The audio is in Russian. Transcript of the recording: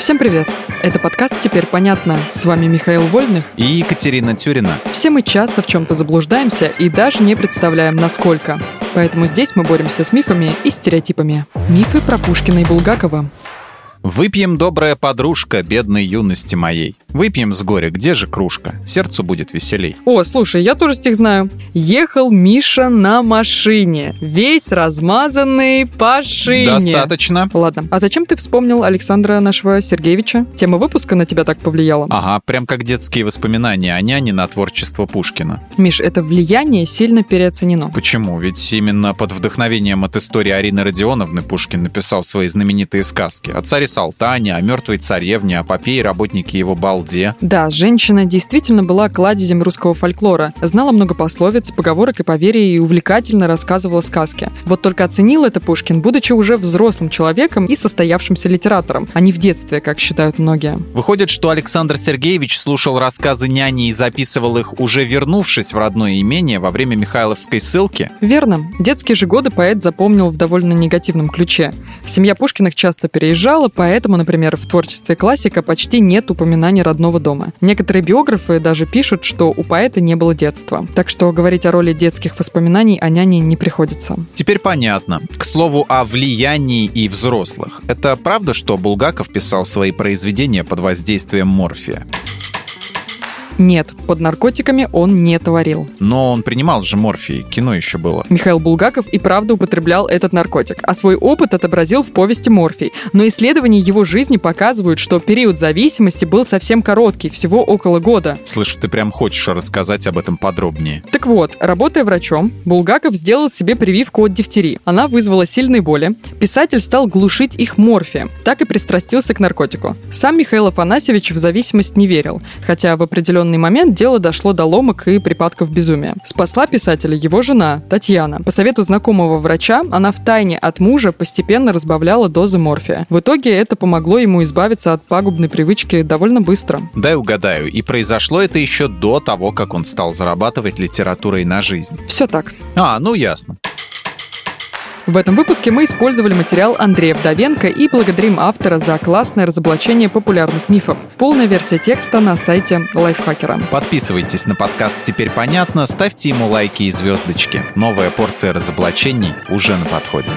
Всем привет! Это подкаст «Теперь понятно». С вами Михаил Вольных и Екатерина Тюрина. Все мы часто в чем-то заблуждаемся и даже не представляем, насколько. Поэтому здесь мы боремся с мифами и стереотипами. Мифы про Пушкина и Булгакова. Выпьем, добрая подружка, бедной юности моей. Выпьем с горя, где же кружка? Сердцу будет веселей. О, слушай, я тоже стих знаю. Ехал Миша на машине, весь размазанный по шине. Достаточно. Ладно, а зачем ты вспомнил Александра нашего Сергеевича? Тема выпуска на тебя так повлияла? Ага, прям как детские воспоминания о няне на творчество Пушкина. Миш, это влияние сильно переоценено. Почему? Ведь именно под вдохновением от истории Арины Родионовны Пушкин написал свои знаменитые сказки. О царе Салтане, о мертвой царевне, о попе и работнике его балде. Да, женщина действительно была кладезем русского фольклора. Знала много пословиц, поговорок и поверий и увлекательно рассказывала сказки. Вот только оценил это Пушкин, будучи уже взрослым человеком и состоявшимся литератором, а не в детстве, как считают многие. Выходит, что Александр Сергеевич слушал рассказы няни и записывал их, уже вернувшись в родное имение во время Михайловской ссылки? Верно. Детские же годы поэт запомнил в довольно негативном ключе. Семья Пушкиных часто переезжала, Поэтому, например, в творчестве классика почти нет упоминаний родного дома. Некоторые биографы даже пишут, что у поэта не было детства. Так что говорить о роли детских воспоминаний о няне не приходится. Теперь понятно. К слову о влиянии и взрослых. Это правда, что Булгаков писал свои произведения под воздействием морфия? Нет, под наркотиками он не творил. Но он принимал же морфий, кино еще было. Михаил Булгаков и правда употреблял этот наркотик, а свой опыт отобразил в повести «Морфий». Но исследования его жизни показывают, что период зависимости был совсем короткий, всего около года. Слышу, ты прям хочешь рассказать об этом подробнее. Так вот, работая врачом, Булгаков сделал себе прививку от дифтерии. Она вызвала сильные боли. Писатель стал глушить их морфием. Так и пристрастился к наркотику. Сам Михаил Афанасьевич в зависимость не верил, хотя в определенный определенный момент дело дошло до ломок и припадков безумия. Спасла писателя его жена, Татьяна. По совету знакомого врача, она в тайне от мужа постепенно разбавляла дозы морфия. В итоге это помогло ему избавиться от пагубной привычки довольно быстро. Дай угадаю, и произошло это еще до того, как он стал зарабатывать литературой на жизнь. Все так. А, ну ясно. В этом выпуске мы использовали материал Андрея Вдовенко и благодарим автора за классное разоблачение популярных мифов. Полная версия текста на сайте Лайфхакера. Подписывайтесь на подкаст «Теперь понятно», ставьте ему лайки и звездочки. Новая порция разоблачений уже на подходе.